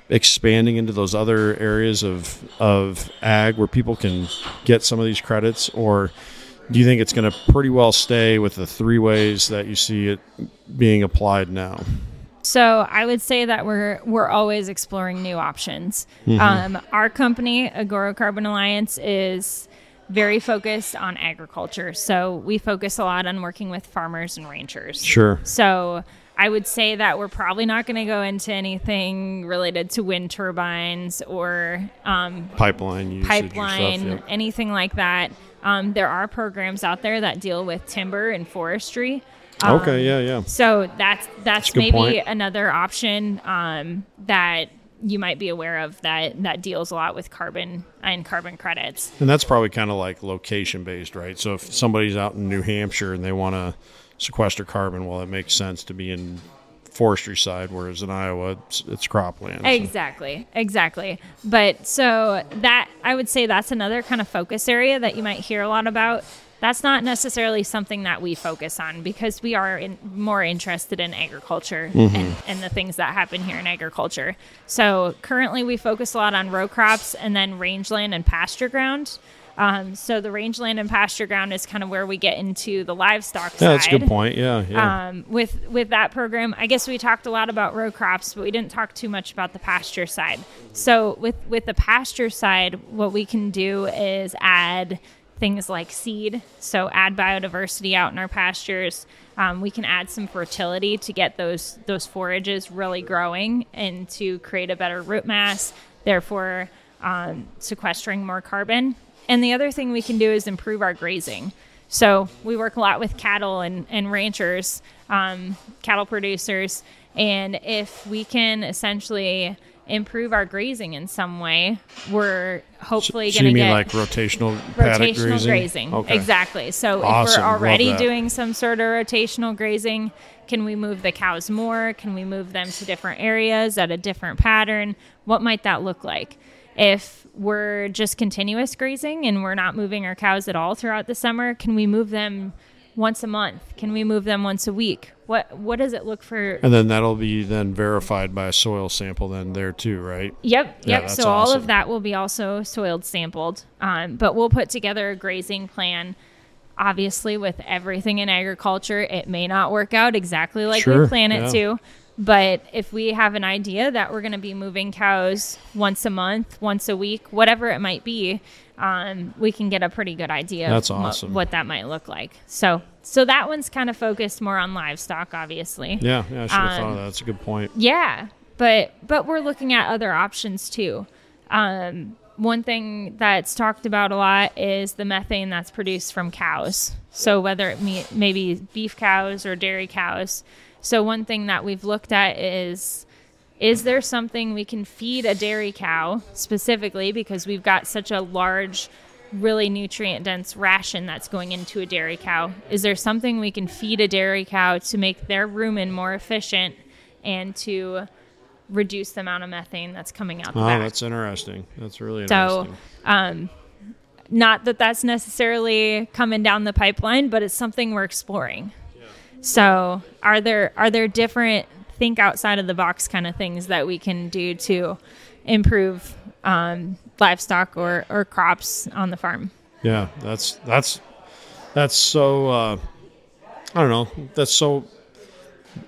expanding into those other areas of of ag where people can get some of these credits, or do you think it's going to pretty well stay with the three ways that you see it being applied now? So I would say that we're we're always exploring new options. Mm-hmm. Um, our company, Agoro Carbon Alliance, is very focused on agriculture. So we focus a lot on working with farmers and ranchers. Sure. So I would say that we're probably not going to go into anything related to wind turbines or um, pipeline pipeline, stuff, yeah. anything like that. Um, there are programs out there that deal with timber and forestry. Um, okay, yeah, yeah. So that's that's, that's maybe point. another option um, that you might be aware of that that deals a lot with carbon and carbon credits. And that's probably kind of like location based, right? So if somebody's out in New Hampshire and they want to sequester carbon, well, it makes sense to be in forestry side, whereas in Iowa it's, it's cropland. So. Exactly, exactly. But so that I would say that's another kind of focus area that you might hear a lot about. That's not necessarily something that we focus on because we are in, more interested in agriculture mm-hmm. and, and the things that happen here in agriculture. So currently we focus a lot on row crops and then rangeland and pasture ground. Um, so the rangeland and pasture ground is kind of where we get into the livestock yeah, side. That's a good point. Yeah, yeah. Um, with with that program, I guess we talked a lot about row crops, but we didn't talk too much about the pasture side. So with with the pasture side, what we can do is add things like seed. So add biodiversity out in our pastures. Um, we can add some fertility to get those those forages really growing and to create a better root mass. Therefore, um, sequestering more carbon and the other thing we can do is improve our grazing. So we work a lot with cattle and, and ranchers, um, cattle producers. And if we can essentially improve our grazing in some way, we're hopefully so, going to get like rotational rotational grazing. grazing. Okay. Exactly. So awesome. if we're already doing some sort of rotational grazing, can we move the cows more? Can we move them to different areas at a different pattern? What might that look like? If we're just continuous grazing and we're not moving our cows at all throughout the summer, can we move them once a month? Can we move them once a week? What what does it look for? And then that'll be then verified by a soil sample then there too, right? Yep, yeah, yep. So awesome. all of that will be also soiled sampled. Um, but we'll put together a grazing plan. Obviously, with everything in agriculture, it may not work out exactly like sure, we plan yeah. it to. But if we have an idea that we're going to be moving cows once a month, once a week, whatever it might be, um, we can get a pretty good idea That's of awesome. what, what, that might look like. So, so that one's kind of focused more on livestock, obviously. Yeah, yeah, I should have um, thought of that. That's a good point. Yeah, but but we're looking at other options too. Um, one thing that's talked about a lot is the methane that's produced from cows. So whether it be maybe beef cows or dairy cows, so one thing that we've looked at is is there something we can feed a dairy cow specifically? Because we've got such a large really nutrient dense ration that's going into a dairy cow. Is there something we can feed a dairy cow to make their rumen more efficient and to reduce the amount of methane that's coming out the oh back. that's interesting. That's really interesting. so um, not that that's necessarily coming down the pipeline but it's something we're exploring so, are there are there different think outside of the box kind of things that we can do to improve um, livestock or, or crops on the farm? Yeah, that's that's that's so. Uh, I don't know. That's so.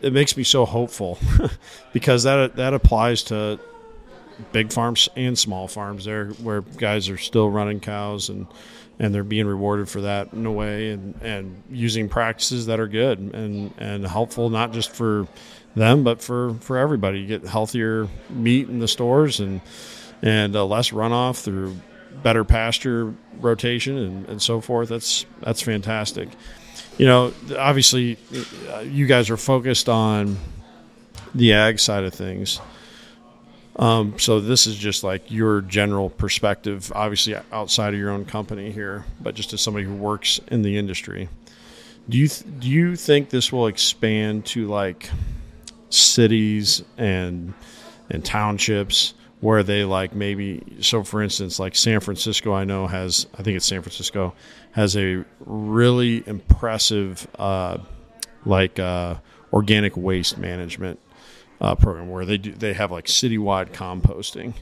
It makes me so hopeful because that that applies to big farms and small farms there where guys are still running cows and and they're being rewarded for that in a way and, and using practices that are good and, and helpful not just for them but for, for everybody you get healthier meat in the stores and and uh, less runoff through better pasture rotation and, and so forth. That's that's fantastic. You know, obviously, uh, you guys are focused on the ag side of things. Um, so this is just like your general perspective, obviously outside of your own company here, but just as somebody who works in the industry. Do you th- do you think this will expand to like cities and and townships where they like maybe so for instance like San Francisco I know has I think it's San Francisco has a really impressive uh, like uh, organic waste management uh, program where they do they have like citywide composting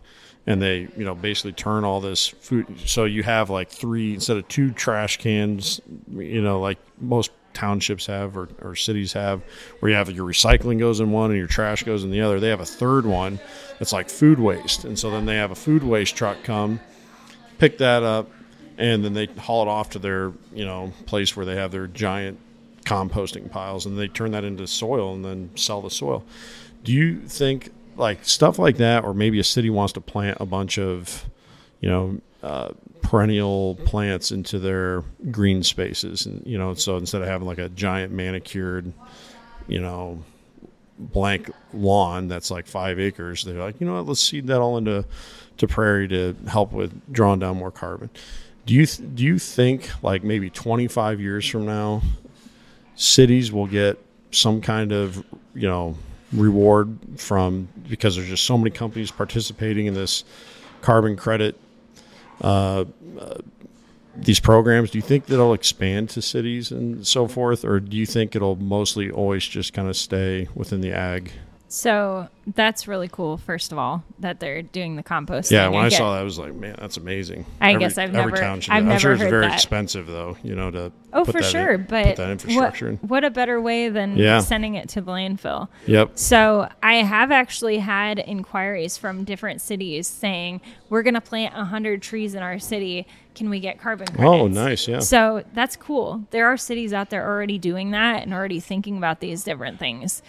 and they you know basically turn all this food so you have like three instead of two trash cans you know like most townships have or, or cities have where you have your recycling goes in one and your trash goes in the other they have a third one that's like food waste. And so then they have a food waste truck come pick that up and then they haul it off to their you know place where they have their giant composting piles and they turn that into soil and then sell the soil do you think like stuff like that, or maybe a city wants to plant a bunch of, you know, uh, perennial plants into their green spaces, and you know, so instead of having like a giant manicured, you know, blank lawn that's like five acres, they're like, you know what, let's seed that all into to prairie to help with drawing down more carbon. Do you th- do you think like maybe 25 years from now, cities will get some kind of you know reward from because there's just so many companies participating in this carbon credit uh, uh, these programs. Do you think that it'll expand to cities and so forth or do you think it'll mostly always just kind of stay within the ag So that's really cool. First of all, that they're doing the compost. yeah when i get- saw that i was like man that's amazing I guess I've every never- town should I've i'm sure never it's heard very that. expensive though you know to Oh, put for that in- sure, put but that infrastructure what, in what a better way than Yeah. sending it to the landfill. yep So I have actually had inquiries from different cities saying we're going to plant hundred trees in our city. Can we get carbon oh, credits? Oh, nice, yeah. So that's cool. There are cities out there already doing that and already thinking about these different things.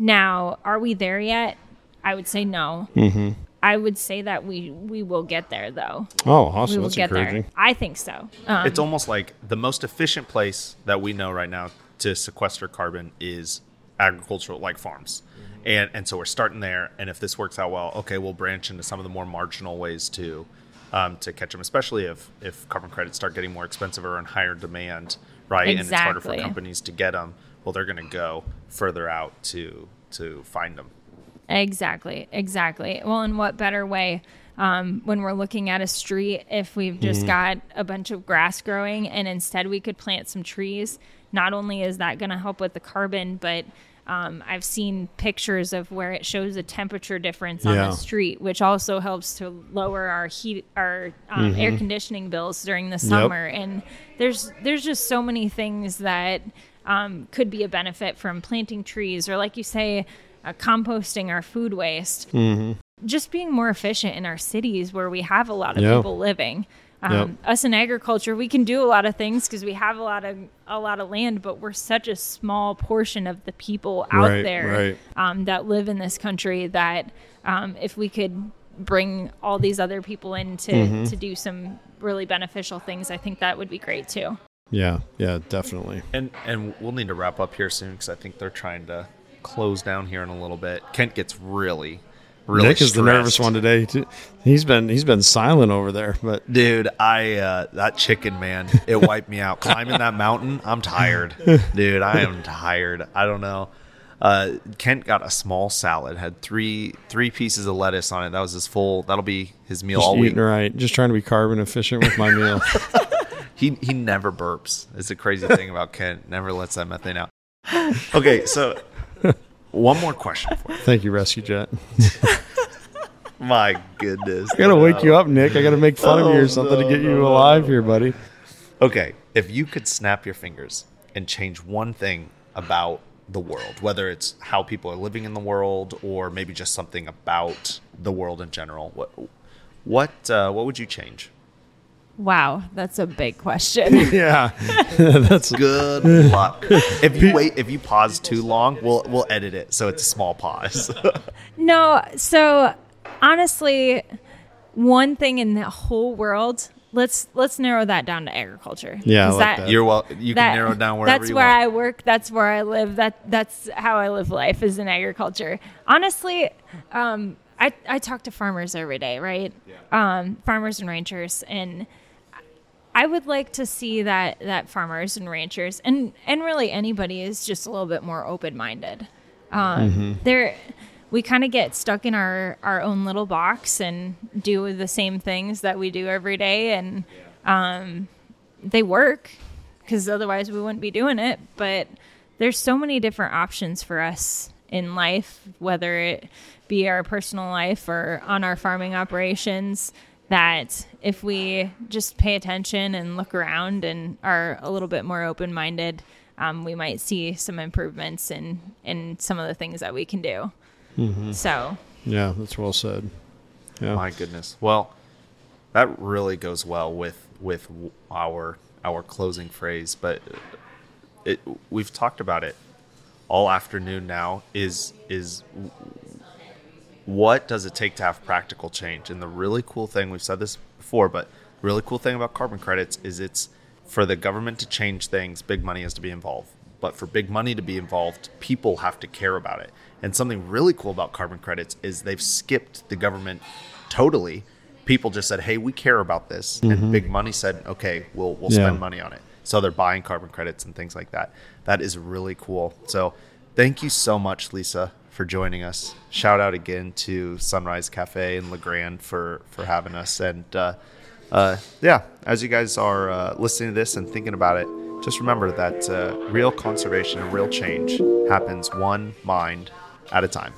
Now, are we there yet? I would say no. Mm-hmm. I would say that we we will get there though. oh We awesome will that's get encouraging there. I think so. Um, it's almost like the most efficient place that we know right now to sequester carbon is agricultural like farms and and so we're starting there and if this works out well okay we'll branch into some of the more marginal ways to um, to catch them especially if if carbon credits start getting more expensive or in higher demand right Exactly. and it's harder for companies to get them well they're going to go further out to to find them Exactly, exactly. Well, in what better way um, when we're looking at a street if we've just got a bunch of grass growing and instead we could plant some trees? Not only is that going to help with the carbon, but um, I've seen pictures of where it shows a temperature difference on the street, which also helps to lower our heat, our um, air conditioning bills during the summer. And there's there's just so many things that um, could be a benefit from planting trees, or like you say, uh, composting our food waste. Just being more efficient in our cities where we have a lot of Yeah. people living. Um, Yep. Us in agriculture, we can do a lot of things because we have a lot of a lot of land, but we're such a small portion of the people out Right, there right. um, that live in this country. That um, if we could bring all these other people in to, Mm-hmm. to do some really beneficial things, I think that would be great too. Yeah yeah definitely And and we'll need to wrap up here soon because I think they're trying to close down here in a little bit. Kent gets really, really. Nick is the nervous one today. too. He's been he's been silent over there, but Dude, I uh, that chicken man, it wiped me out. Climbing that mountain, I'm tired. Dude, I am tired. I don't know. Uh, Kent got a small salad, had three three pieces of lettuce on it. That was his full. That'll be his meal just all week. right. Just trying to be carbon efficient with my meal. He he never burps. It's the crazy thing about Kent. Never lets that methane out. Okay, so one more question for you. Thank you, Rescue Jet. My goodness. I gotta wake you up, Nick. I gotta make fun of you Oh, or something to get no, you no, alive no. here, buddy. Okay, if you could snap your fingers and change one thing about the world, whether it's how people are living in the world or maybe just something about the world in general, what what uh, what would you change? Wow, that's a big question. Yeah, that's Good luck. If you wait, if you pause too long, we'll we'll edit it so it's a small pause. No, so honestly, one thing in the whole world, let's let's narrow that down to agriculture. Yeah, I 'Cause like that. You're well. You that- can narrow it down wherever that's you where want. I work. That's where I live. That that's how I live life is in agriculture. Honestly, um, I I talk to farmers every day, right? Um, farmers and ranchers, and I would like to see that that farmers and ranchers, and and really anybody is just a little bit more open minded. Um, There, we kind of get stuck in our our own little box and do the same things that we do every day, and um, they work because otherwise we wouldn't be doing it. But there's so many different options for us in life, whether it be our personal life or on our farming operations, that if we just pay attention and look around and are a little bit more open minded, um, we might see some improvements in, in some of the things that we can do. So, Yeah, that's well said. Yeah. My goodness. Well, that really goes well with with our our closing phrase, but it we've talked about it all afternoon now is is what does it take to have practical change? And the really cool thing, we've said this before, but really cool thing about carbon credits is it's for the government to change things, big money has to be involved. But for big money to be involved, people have to care about it. And something really cool about carbon credits is they've skipped the government totally. People just said, "Hey, we care about this," and mm-hmm. big money said, "Okay, we'll we'll Yeah. spend money on it." So they're buying carbon credits and things like that. That is really cool. So thank you so much, Lisa, for joining us. Shout out again to Sunrise Cafe in Le Grand for for having us. And uh, uh, yeah, as you guys are uh, listening to this and thinking about it, just remember that uh, real conservation and real change happens one mind at a time.